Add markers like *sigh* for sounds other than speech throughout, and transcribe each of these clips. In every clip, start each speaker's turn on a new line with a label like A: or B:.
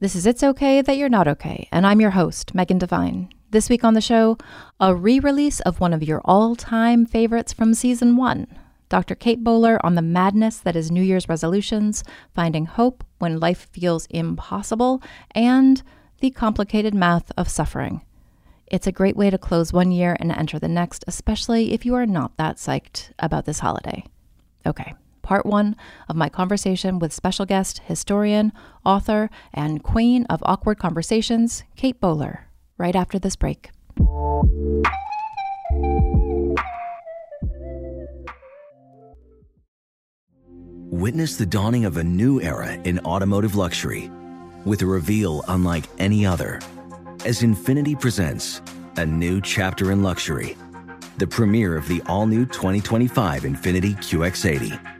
A: This is It's Okay That You're Not Okay, and I'm your host, Megan Devine. This week on the show, a re release of one of your all time favorites from season one. Dr. Kate Bowler on the madness that is New Year's resolutions, finding hope when life feels impossible, and the complicated math of suffering. It's a great way to close one year and enter the next, especially if you are not that psyched about this holiday. Okay, part one of my conversation with special guest, historian, author, and queen of awkward conversations, Kate Bowler right after this break.
B: Witness the dawning of a new era in automotive luxury with a reveal unlike any other as Infiniti presents a new chapter in luxury, the premiere of the all new 2025 Infiniti QX80.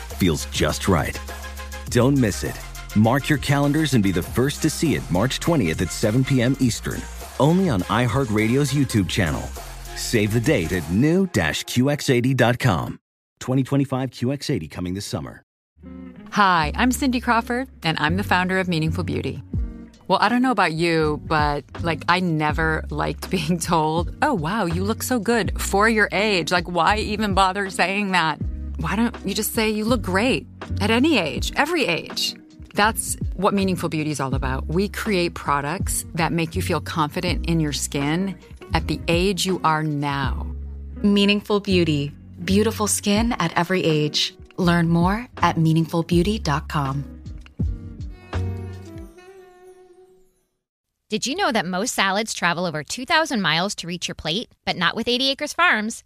B: feels just right. Don't miss it. Mark your calendars and be the first to see it March 20th at 7 p.m. Eastern, only on iHeartRadio's YouTube channel. Save the date at new-QX80.com. 2025 QX80 coming this summer.
C: Hi, I'm Cindy Crawford, and I'm the founder of Meaningful Beauty. Well, I don't know about you, but like I never liked *laughs* being told, "Oh, wow, you look so good for your age." Like why even bother saying that? Why don't you just say you look great at any age, every age? That's what Meaningful Beauty is all about. We create products that make you feel confident in your skin at the age you are now.
D: Meaningful Beauty. Beautiful skin at every age. Learn more at meaningfulbeauty.com.
E: Did you know that most salads travel over 2,000 miles to reach your plate? But not with 80 Acres Farms.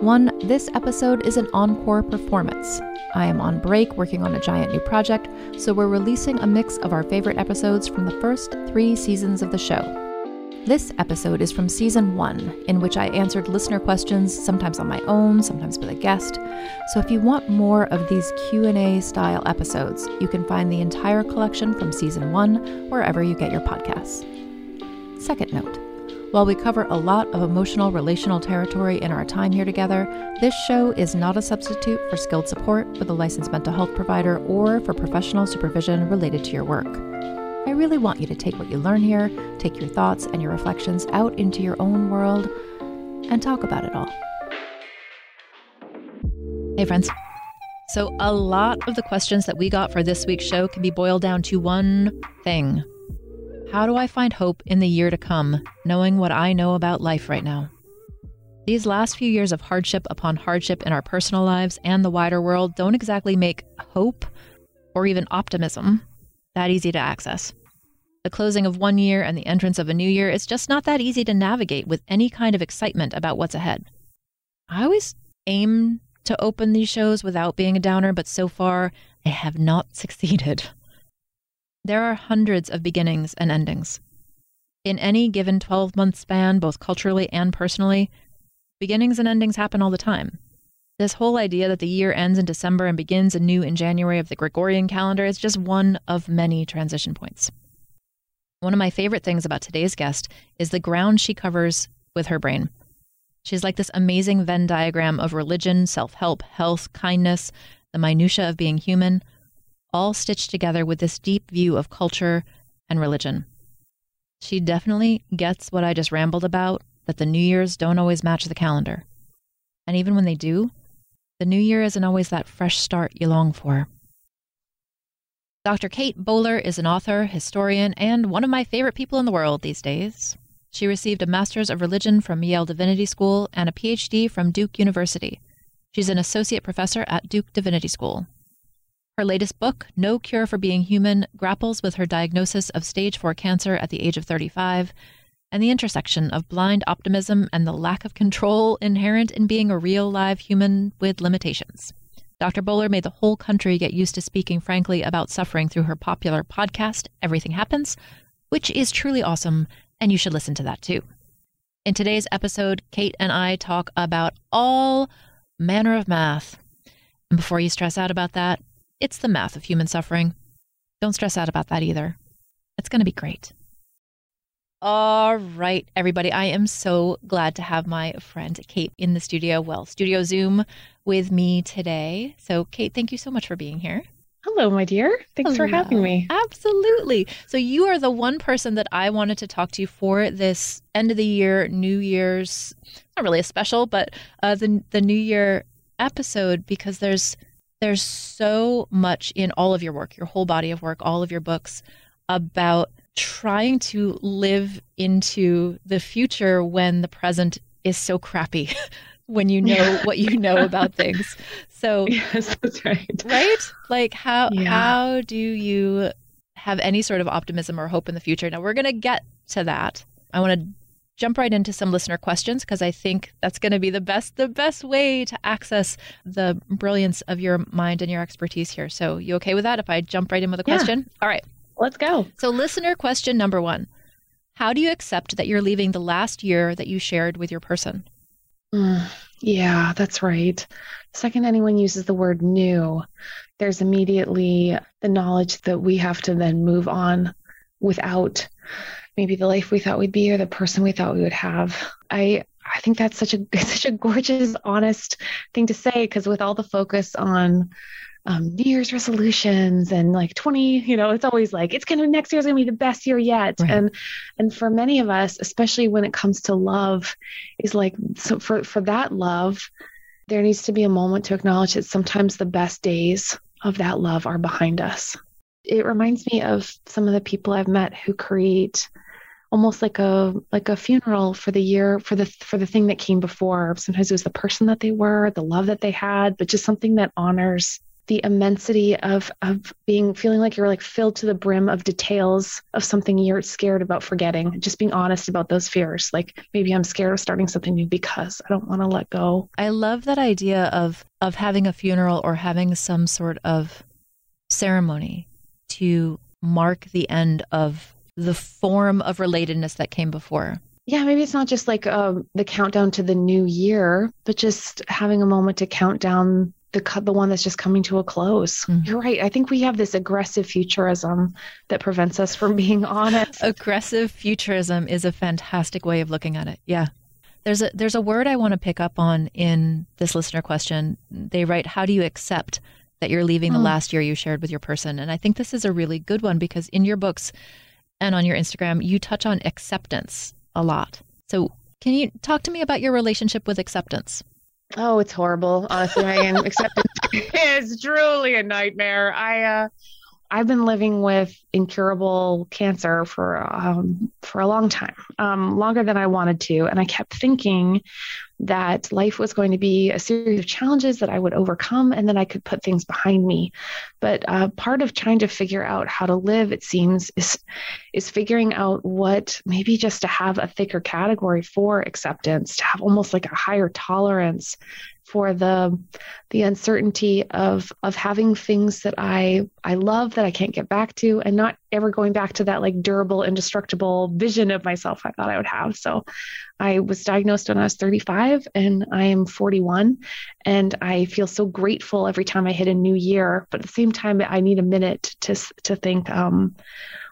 A: One, this episode is an encore performance. I am on break working on a giant new project, so we're releasing a mix of our favorite episodes from the first three seasons of the show. This episode is from season one, in which I answered listener questions, sometimes on my own, sometimes with a guest. So if you want more of these Q&A style episodes, you can find the entire collection from season one wherever you get your podcasts. Second note, while we cover a lot of emotional relational territory in our time here together, this show is not a substitute for skilled support with a licensed mental health provider or for professional supervision related to your work. I really want you to take what you learn here, take your thoughts and your reflections out into your own world, and talk about it all. Hey, friends. So, a lot of the questions that we got for this week's show can be boiled down to one thing How do I find hope in the year to come, knowing what I know about life right now? These last few years of hardship upon hardship in our personal lives and the wider world don't exactly make hope or even optimism that easy to access. The closing of one year and the entrance of a new year is just not that easy to navigate with any kind of excitement about what's ahead. I always aim to open these shows without being a downer, but so far I have not *laughs* succeeded. There are hundreds of beginnings and endings. In any given 12 month span, both culturally and personally, beginnings and endings happen all the time. This whole idea that the year ends in December and begins anew in January of the Gregorian calendar is just one of many transition points. One of my favorite things about today's guest is the ground she covers with her brain. She's like this amazing Venn diagram of religion, self help, health, kindness, the minutiae of being human, all stitched together with this deep view of culture and religion. She definitely gets what I just rambled about that the New Year's don't always match the calendar. And even when they do, the new year isn't always that fresh start you long for. Dr. Kate Bowler is an author, historian, and one of my favorite people in the world these days. She received a Master's of Religion from Yale Divinity School and a PhD from Duke University. She's an associate professor at Duke Divinity School. Her latest book, No Cure for Being Human, grapples with her diagnosis of stage 4 cancer at the age of 35 and the intersection of blind optimism and the lack of control inherent in being a real live human with limitations. Dr. Bowler made the whole country get used to speaking frankly about suffering through her popular podcast, Everything Happens, which is truly awesome, and you should listen to that too. In today's episode, Kate and I talk about all manner of math. And before you stress out about that, it's the math of human suffering. Don't stress out about that either. It's going to be great. All right, everybody. I am so glad to have my friend Kate in the studio, well, Studio Zoom with me today. So, Kate, thank you so much for being here.
F: Hello, my dear. Thanks Hello. for having me.
A: Absolutely. So, you are the one person that I wanted to talk to for this end of the year, New Year's, not really a special, but uh, the, the New Year episode because there's there's so much in all of your work, your whole body of work, all of your books about trying to live into the future when the present is so crappy *laughs* when you know yeah. what you know about *laughs* things. So
F: Yes, that's right.
A: Right? Like how yeah. how do you have any sort of optimism or hope in the future? Now we're going to get to that. I want to jump right into some listener questions because I think that's going to be the best the best way to access the brilliance of your mind and your expertise here. So, you okay with that if I jump right in with a question?
F: Yeah.
A: All right.
F: Let's go.
A: So, listener question number one How do you accept that you're leaving the last year that you shared with your person?
F: Mm, yeah, that's right. The second anyone uses the word new, there's immediately the knowledge that we have to then move on without maybe the life we thought we'd be or the person we thought we would have. I I think that's such a *laughs* such a gorgeous, honest thing to say because with all the focus on um, New Year's resolutions and like 20, you know, it's always like it's gonna next year's gonna be the best year yet. Right. And and for many of us, especially when it comes to love, is like so for for that love, there needs to be a moment to acknowledge that sometimes the best days of that love are behind us. It reminds me of some of the people I've met who create almost like a like a funeral for the year for the for the thing that came before. Sometimes it was the person that they were the love that they had but just something that honors the immensity of of being feeling like you're like filled to the brim of details of something you're scared about forgetting. Just being honest about those fears like maybe i'm scared of starting something new because i don't want to let go.
A: I love that idea of of having a funeral or having some sort of ceremony to mark the end of the form of relatedness that came before
F: yeah maybe it's not just like um, the countdown to the new year but just having a moment to count down the the one that's just coming to a close. Mm-hmm. You're right. I think we have this aggressive futurism that prevents us from being *laughs* honest.
A: aggressive futurism is a fantastic way of looking at it. Yeah. There's a there's a word I want to pick up on in this listener question. They write, "How do you accept that you're leaving the mm. last year you shared with your person?" And I think this is a really good one because in your books and on your Instagram, you touch on acceptance a lot. So, can you talk to me about your relationship with acceptance?
F: Oh, it's horrible. Honestly, Megan, *laughs* acceptance *laughs* is truly a nightmare. I uh, I've been living with incurable cancer for um, for a long time, um, longer than I wanted to, and I kept thinking that life was going to be a series of challenges that I would overcome, and then I could put things behind me. But uh, part of trying to figure out how to live, it seems, is is figuring out what maybe just to have a thicker category for acceptance, to have almost like a higher tolerance for the the uncertainty of of having things that I I love that I can't get back to and not ever going back to that like durable indestructible vision of myself I thought I would have. So I was diagnosed when I was 35 and I am 41 and I feel so grateful every time I hit a new year, but at the same time I need a minute to to think um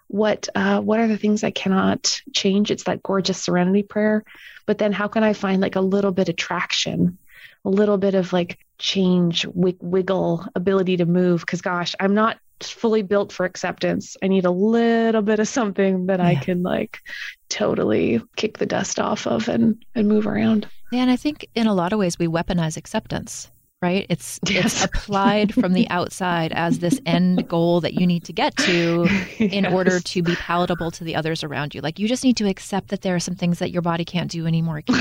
F: what uh, what are the things I cannot change? It's that gorgeous serenity prayer. But then how can I find like a little bit of traction a little bit of like change, wiggle, ability to move. Because gosh, I'm not fully built for acceptance. I need a little bit of something that yeah. I can like totally kick the dust off of and and move around.
A: Yeah, and I think in a lot of ways we weaponize acceptance, right? It's *laughs* yes. it's applied from the outside as this end goal that you need to get to *laughs* in yes. order to be palatable to the others around you. Like you just need to accept that there are some things that your body can't do anymore. *laughs*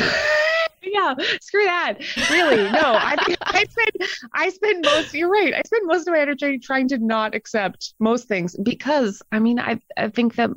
F: yeah, screw that. Really, no. I *laughs* I spend I spend most. You're right. I spend most of my energy trying to not accept most things because I mean I I think that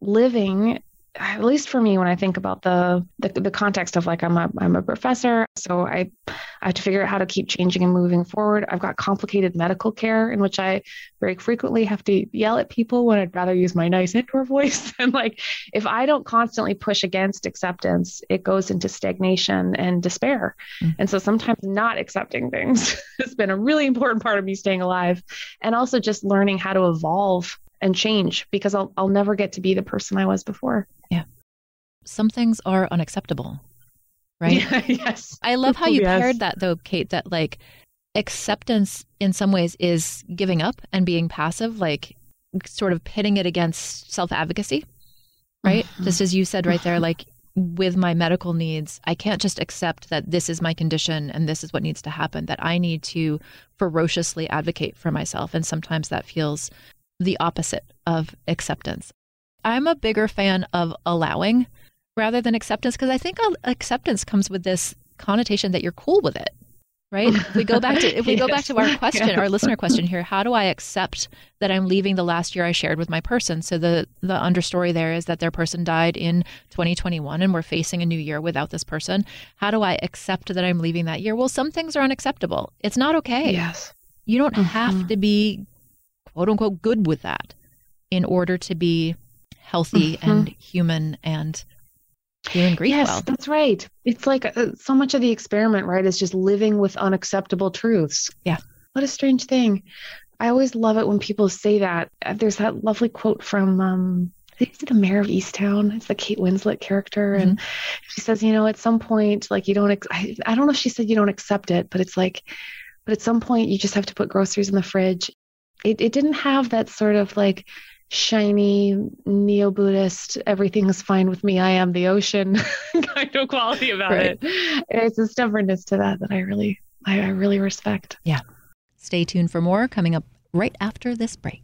F: living at least for me when i think about the, the the, context of like i'm a i'm a professor so i i have to figure out how to keep changing and moving forward. I've got complicated medical care in which i very frequently have to yell at people when i'd rather use my nice indoor *laughs* voice. And like if i don't constantly push against acceptance it goes into stagnation and despair. Mm-hmm. and so sometimes not accepting things *laughs* has been a really important part of me staying alive and also just learning how to evolve and change because I'll I'll never get to be the person I was before.
A: Yeah. Some things are unacceptable. Right?
F: Yeah, *laughs* yes.
A: I love how you yes. paired that though, Kate, that like acceptance in some ways is giving up and being passive, like sort of pitting it against self advocacy. Right? Mm-hmm. Just as you said right there, like with my medical needs, I can't just accept that this is my condition and this is what needs to happen, that I need to ferociously advocate for myself. And sometimes that feels the opposite of acceptance. I'm a bigger fan of allowing rather than acceptance because I think acceptance comes with this connotation that you're cool with it. Right? *laughs* If we go back to if we yes. go back to our question, yes. our listener question here, how do I accept that I'm leaving the last year I shared with my person? So the the understory there is that their person died in 2021 and we're facing a new year without this person. How do I accept that I'm leaving that year? Well, some things are unacceptable. It's not okay.
F: Yes.
A: You don't mm-hmm. have to be quote unquote good with that in order to be healthy mm-hmm. and human and feeling grief
F: yes
A: well.
F: that's right it's like uh, so much of the experiment right is just living with unacceptable truths
A: yeah
F: what a strange thing i always love it when people say that uh, there's that lovely quote from um is the Mare of Easttown? It's the Kate Winslet character, mm-hmm. and she says, you know, at some point, like you don't. Ex- I, I don't know if she said you don't accept it, but it's like, but at some point, you just have to put groceries in the fridge it, it didn't have that sort of like shiny neo-buddhist everything's fine with me i am the ocean *laughs* kind of quality about right. it. It's a stubbornness to that that i really I, I really respect.
A: Yeah. Stay tuned for more coming up right after this break.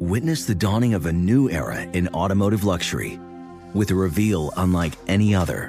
B: Witness the dawning of a new era in automotive luxury with a reveal unlike any other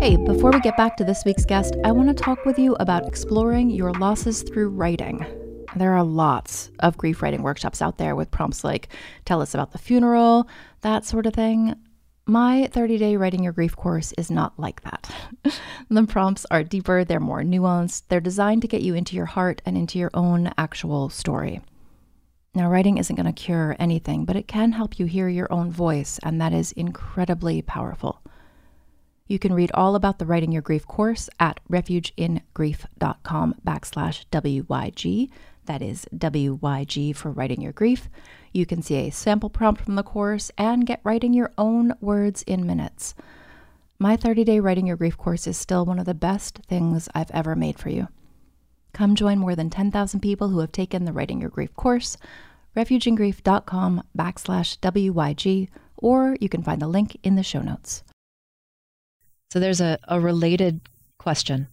A: Hey, before we get back to this week's guest, I want to talk with you about exploring your losses through writing.
G: There are lots of grief writing workshops out there with prompts like tell us about the funeral, that sort of thing. My 30 day writing your grief course is not like that. *laughs* the prompts are deeper, they're more nuanced, they're designed to get you into your heart and into your own actual story. Now, writing isn't going to cure anything, but it can help you hear your own voice, and that is incredibly powerful. You can read all about the Writing Your Grief course at refugeingrief.com backslash WYG. That is WYG for Writing Your Grief. You can see a sample prompt from the course and get writing your own words in minutes. My 30 day Writing Your Grief course is still one of the best things I've ever made for you. Come join more than 10,000 people who have taken the Writing Your Grief course, refugeingrief.com backslash WYG, or you can find the link in the show notes.
A: So there's a, a related question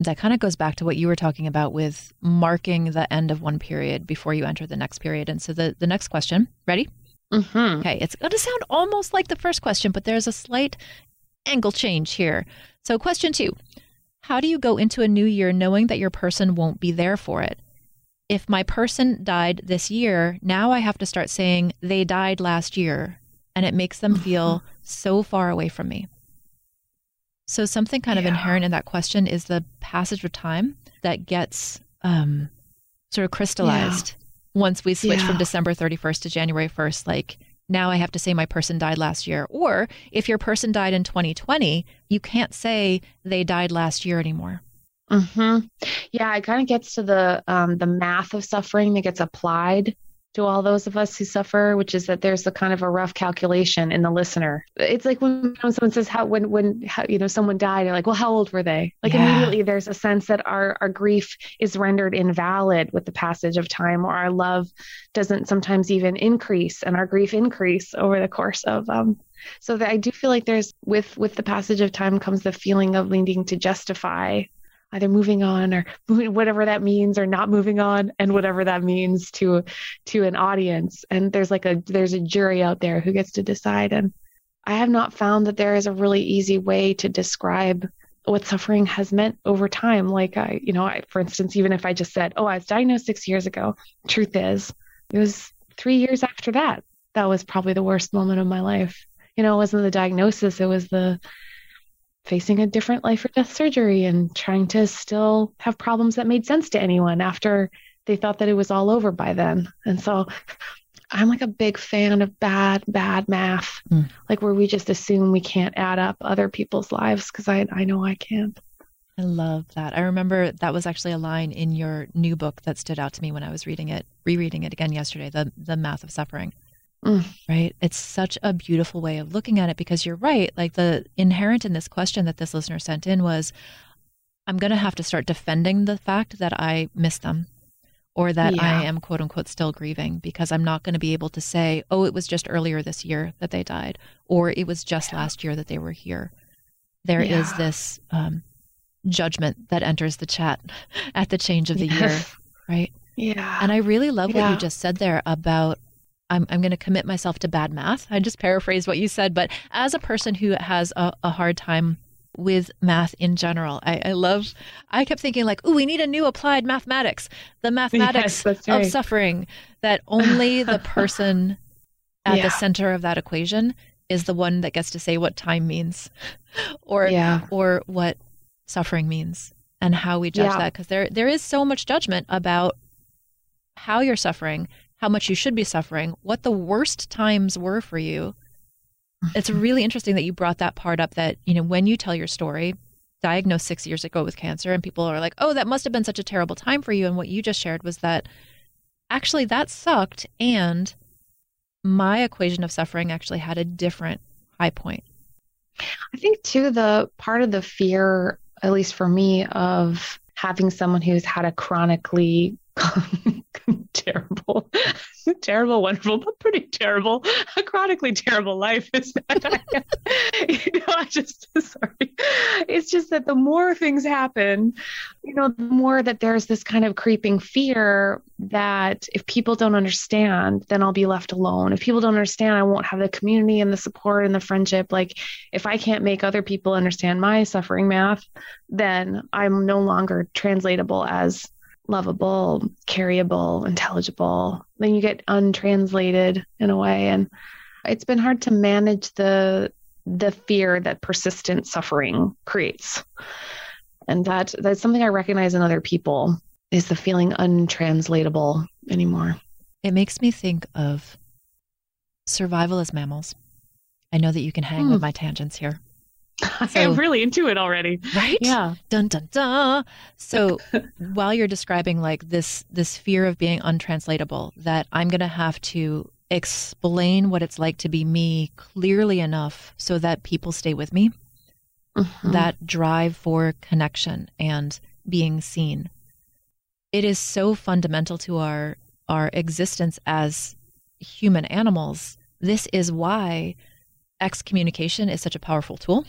A: that kind of goes back to what you were talking about with marking the end of one period before you enter the next period. And so the, the next question, ready?
F: Mm-hmm.
A: Okay, it's going to sound almost like the first question, but there's a slight angle change here. So, question two How do you go into a new year knowing that your person won't be there for it? If my person died this year, now I have to start saying they died last year, and it makes them feel so far away from me. So something kind of
F: Yeah.
A: inherent in that question is the passage of time that gets um, sort of crystallized once we switch from December 31st to January 1st. Like now I have to say my person died last year. Or if your person died in 2020, you can't say they died last year anymore.
F: hmm Yeah, it kind of gets to the um, the math of suffering that gets applied to all those of us who suffer, which is that there's a kind of a rough calculation in the listener. It's like when, someone says how when when how, you know someone died, you're like, well, how old were they? Like
A: Yeah.
F: immediately, there's a sense that our our grief is rendered invalid with the passage of time, or our love doesn't sometimes even increase, and our grief increase over the course of um, so that I do feel like there's with with the passage of time comes the feeling of needing to justify either moving on or *laughs* whatever that means or not moving on and whatever that means to to an audience. And there's like a there's a jury out there who gets to decide. And I have not found that there is a really easy way to describe what suffering has meant over time. Like I you know I, for instance even if I just said oh I was diagnosed 6 years ago truth is it was 3 years after that. That was probably the worst moment of my life. You know it wasn't the diagnosis it was the facing a different life or death surgery and trying to still have problems that made sense to anyone after they thought that it was all over by then. And so I'm like a big fan of bad, bad math,
A: Mm.
F: like where we just assume we can't add up other people's lives because I, I know I can't.
A: I love that. I remember that was actually a line in your new book that stood out to me when I was reading it, rereading it again yesterday, the the math of suffering.
F: Mm.
A: Right? It's such a beautiful way of looking at it because you're right. Like the inherent in this question that this listener sent in was I'm going to have to start defending the fact that I miss them or that I am quote unquote still grieving because I'm not going to be able to say, "Oh, it was just earlier this year that they died," or "It was just last year that they were here." There is
F: Yeah.
A: this um, judgment that enters the chat *laughs* at the change of the year, right? *laughs*
F: Yeah.
A: And I really love what you just said there about I'm, I'm going to commit myself to bad math. I just paraphrased what you said, but as a person who has a, a hard time with math in general, I, I love, I kept thinking, like, oh, we need a new applied mathematics, the mathematics
F: that's
A: of suffering, that only the *laughs* person at
F: Yeah.
A: the center of that equation is the one that gets to say what time means *laughs* or
F: Yeah.
A: or what suffering means and how we judge
F: Yeah.
A: that because there there is so much judgment about how you're suffering how much you should be suffering what the worst times were for you. It's mm-hmm. really interesting that you brought that part up that you know when you tell your story diagnosed six years ago with cancer and people are like oh that must have been such a terrible time for you. And what you just shared was that actually that sucked and my equation of suffering actually had a different high point.
F: I think too the part of the fear, at least for me, of having someone who's had a chronically *laughs* terrible, *laughs* terrible, wonderful, but pretty terrible, a chronically terrible life is *laughs* that I, you know, I just sorry. It's just that the more things happen, you know, the more that there's this kind of creeping fear that if people don't understand, then I'll be left alone. If people don't understand, I won't have the community and the support and the friendship. Like if I can't make other people understand my suffering math, then I'm no longer translatable as lovable, carryable, intelligible. Then you get untranslated in a way. And it's been hard to manage the the fear that persistent suffering creates. And that that's something I recognize in other people is the feeling untranslatable anymore.
A: It makes me think of survival as mammals. I know that you can hang with
F: Hmm.
A: my tangents here.
F: I'm really into it already.
A: Right?
F: Yeah.
A: Dun dun dun. So *laughs* while you're describing like this this fear of being untranslatable, that I'm gonna have to explain what it's like to be me clearly enough so that people stay with me.
F: Mhm.
A: That drive for connection and being seen. It is so fundamental to our our existence as human animals. This is why excommunication is such a powerful tool.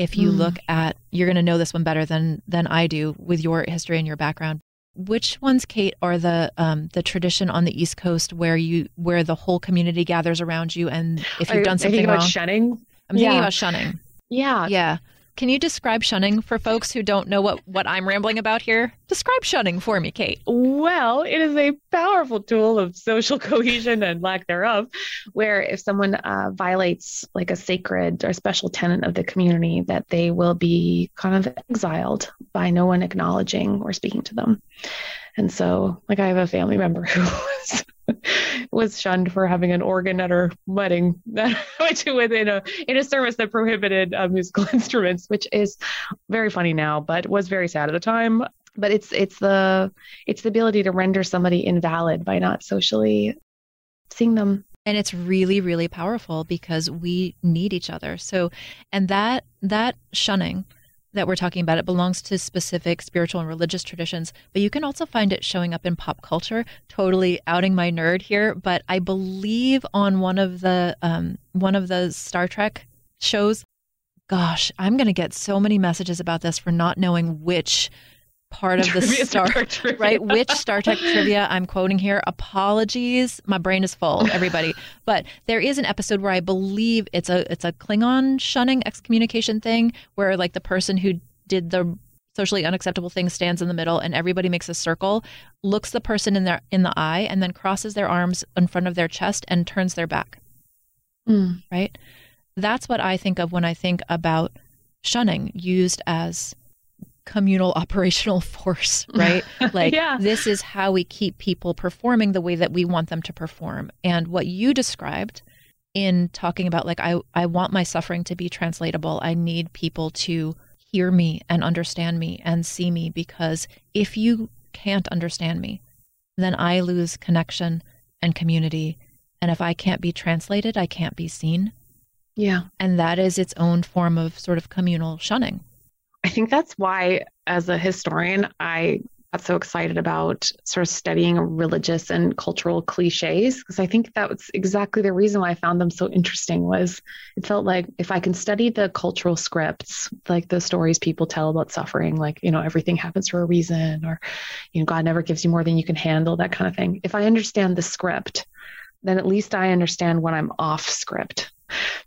A: If you
F: Mm.
A: look at, you're going to know this one better than than I do with your history and your background. Which ones, Kate, are the um, the tradition on the East Coast where you where the whole community gathers around you, and if you've done
F: are you
A: something wrong,
F: about shunning?
A: I'm thinking about shunning.
F: Yeah.
A: Yeah. Can you describe shunning for folks who don't know what what I'm rambling about here? Describe shunning for me, Kate.
F: Well, it is a powerful tool of social *laughs* cohesion and lack thereof, where if someone uh, violates like a sacred or special tenet of the community, that they will be kind of exiled by no one acknowledging or speaking to them. And so, like, I have a family member *laughs* who was, *laughs* was shunned for having an organ at her wedding, *laughs* which was in a in a service that prohibited uh, musical *laughs* instruments, which is very funny now, but was very sad at the time. But it's it's the it's the ability to render somebody invalid by not socially seeing them.
A: And it's really really powerful because we need each other. So and that that shunning that we're talking about it belongs to specific spiritual and religious traditions but you can also find it showing up in pop culture. Totally outing my nerd here but i believe on one of the um, one of the star trek shows. Gosh i'm going to get so many messages about this for not knowing which part of the star
F: Trek trivia.
A: right which star trek trivia i'm quoting here. Apologies. My brain is full everybody. *laughs* But there is an episode where i believe it's a it's a klingon shunning excommunication thing where like the person who did the socially unacceptable thing stands in the middle and everybody makes a circle looks the person in their in the eye and then crosses their arms in front of their chest and turns their back.
F: Mm.
A: right? That's what i think of when i think about shunning used as communal *laughs* operational force, right? *laughs* Like
F: Yeah.
A: this is how we keep people performing the way that we want them to perform. And what you described in talking about like I I want my suffering to be translatable. I need people to hear me and understand me and see me because if you can't understand me, then I lose connection and community. And if I can't be translated, I can't be seen.
F: yeah
A: And that is its own form of sort of communal shunning.
F: I think that's why as a historian i got so excited about sort of studying religious and cultural cliches because i think that was exactly the reason why i found them so interesting was it felt like if i can study the cultural scripts like the stories people tell about suffering like you know everything happens for a reason or you know god never gives you more than you can handle that kind of thing. If i understand the script then at least i understand when i'm off script.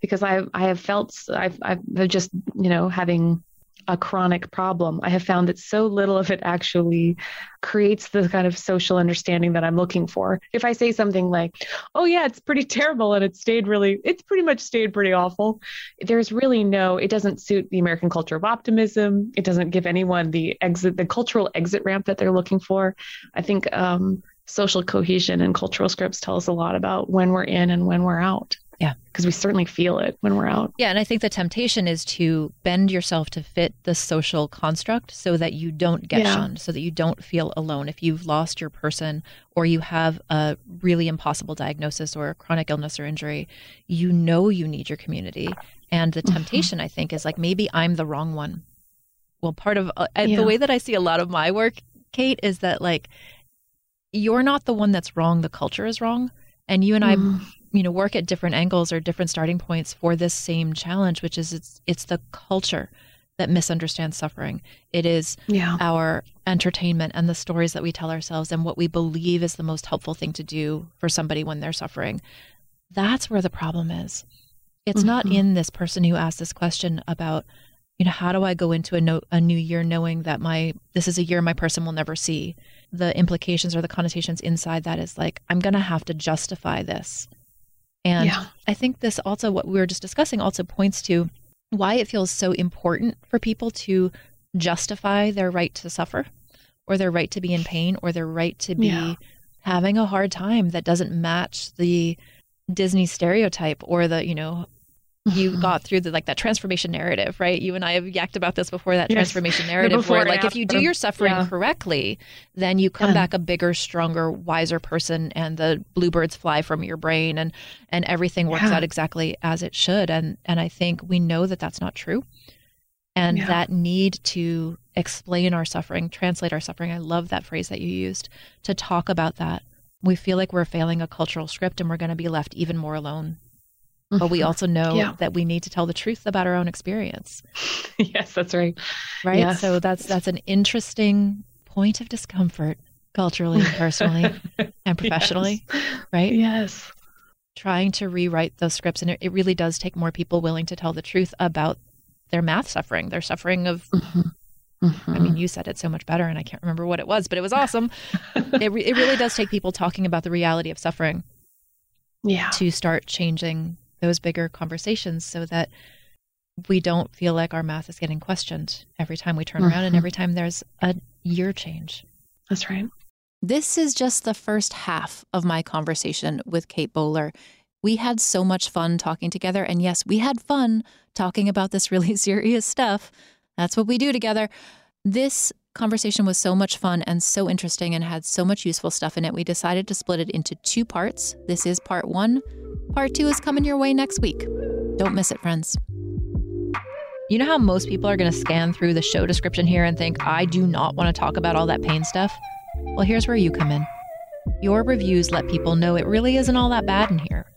F: Because i i have felt i've i've just you know having a chronic problem. I have found that so little of it actually creates the kind of social understanding that I'm looking for. If I say something like, "Oh yeah, it's pretty terrible and it stayed really it's pretty much stayed pretty awful." There's really no it doesn't suit the American culture of optimism. It doesn't give anyone the exit the cultural exit ramp that they're looking for. I think um social cohesion and cultural scripts tell us a lot about when we're in and when we're out.
A: Yeah.
F: Because we certainly feel it when we're out.
A: Yeah, and I think the temptation is to bend yourself to fit the social construct so that you don't get
F: Yeah.
A: shunned, so that you don't feel alone. If you've lost your person or you have a really impossible diagnosis or a chronic illness or injury, you know you need your community. And the
F: Mm-hmm.
A: temptation, I think, is like maybe I'm the wrong one. Well, part of uh,
F: Yeah.
A: the way that I see a lot of my work, Kate, is that like you're not the one that's wrong, the culture is wrong. And you and I
F: Mm.
A: You know work at different angles or different starting points for this same challenge which is it's it's the culture that misunderstands suffering it is
F: Yeah.
A: our entertainment and the stories that we tell ourselves and what we believe is the most helpful thing to do for somebody when they're suffering that's where the problem is it's not
F: Mhm.
A: in this person who asked this question about you you know, how do I go into a, no, a new year knowing that my this is a year my person will never see? The implications or the connotations inside that is like I'm going to have to justify this. And
F: Yeah.
A: I think this also what we were just discussing also points to why it feels so important for people to justify their right to suffer or their right to be in pain or their right to be
F: Yeah.
A: having a hard time that doesn't match the Disney stereotype or the, you know, you *laughs* got through the like that transformation narrative, right? You and I have yacked about this before that
F: Yes.
A: transformation *laughs* narrative
F: before
A: where like if you do your suffering
F: Yeah.
A: correctly, then you come
F: Yeah.
A: back a bigger, stronger, wiser person and the bluebirds fly from your brain and and everything works
F: Yeah.
A: out exactly as it should and and I think we know that that's not true. And that need to explain our suffering, translate our suffering. I love that phrase that you used to talk about that. We feel like we're failing a cultural script and we're going to be left even more alone. But we
F: Mhm.
A: also know
F: Yeah.
A: that we need to tell the truth about our own experience, *laughs*
F: yes, that's right.
A: right?
F: Yes.
A: So that's that's an interesting point of discomfort culturally, and personally, *laughs* and professionally,
F: Yes.
A: right?
F: Yes.
A: Trying to rewrite those scripts and it, it really does take more people willing to tell the truth about their math suffering, their suffering of
F: Mhm.
A: I mean, you said it so much better, and I can't remember what it was, but it was awesome. it, re- it really does take people talking about the reality of suffering *laughs*
F: yeah.
A: to start changing those bigger conversations so that we don't feel like our math is getting questioned every time we turn around and every mm-hmm. time there's a year change.
F: That's right.
G: This is just the first half of my conversation with Kate Bowler. We had so much fun talking together. And yes, we had fun talking about this really *laughs* serious stuff. That's what we do together. This conversation was so much fun and so interesting and had so much useful stuff in it. We decided to split it into two parts. This is part one. Part two is coming your way next week. Don't miss it, friends.
A: You know how most people are going to scan through the show description here and think, I do not want to talk about all that pain stuff? Well, here's where you come in. Your reviews let people know it really isn't all that bad in here.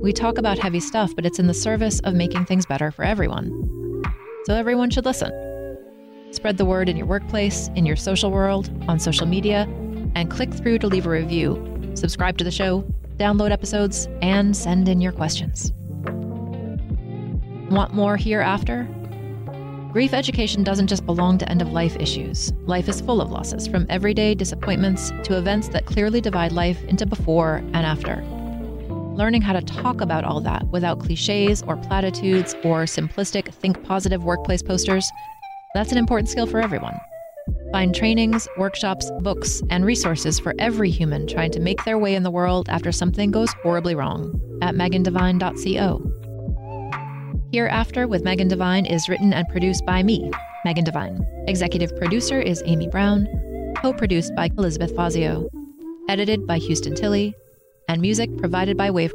A: We talk about heavy stuff, but it's in the service of making things better for everyone. So everyone should listen. Spread the word in your workplace, in your social world, on social media, and click through to leave a review. Subscribe to the show, download episodes, and send in your questions. Want more hereafter? Grief education doesn't just belong to end of life issues. Life is full of losses, from everyday disappointments to events that clearly divide life into before and after. Learning how to talk about all that without cliches or platitudes or simplistic think positive workplace posters, that's an important skill for everyone. Find trainings, workshops, books, and resources for every human trying to make their way in the world after something goes horribly wrong at megandevine.co. Hereafter with Megan Devine is written and produced by me, Megan Devine. Executive producer is Amy Brown, co produced by Elizabeth Fazio, edited by Houston Tilley, and music provided by Wave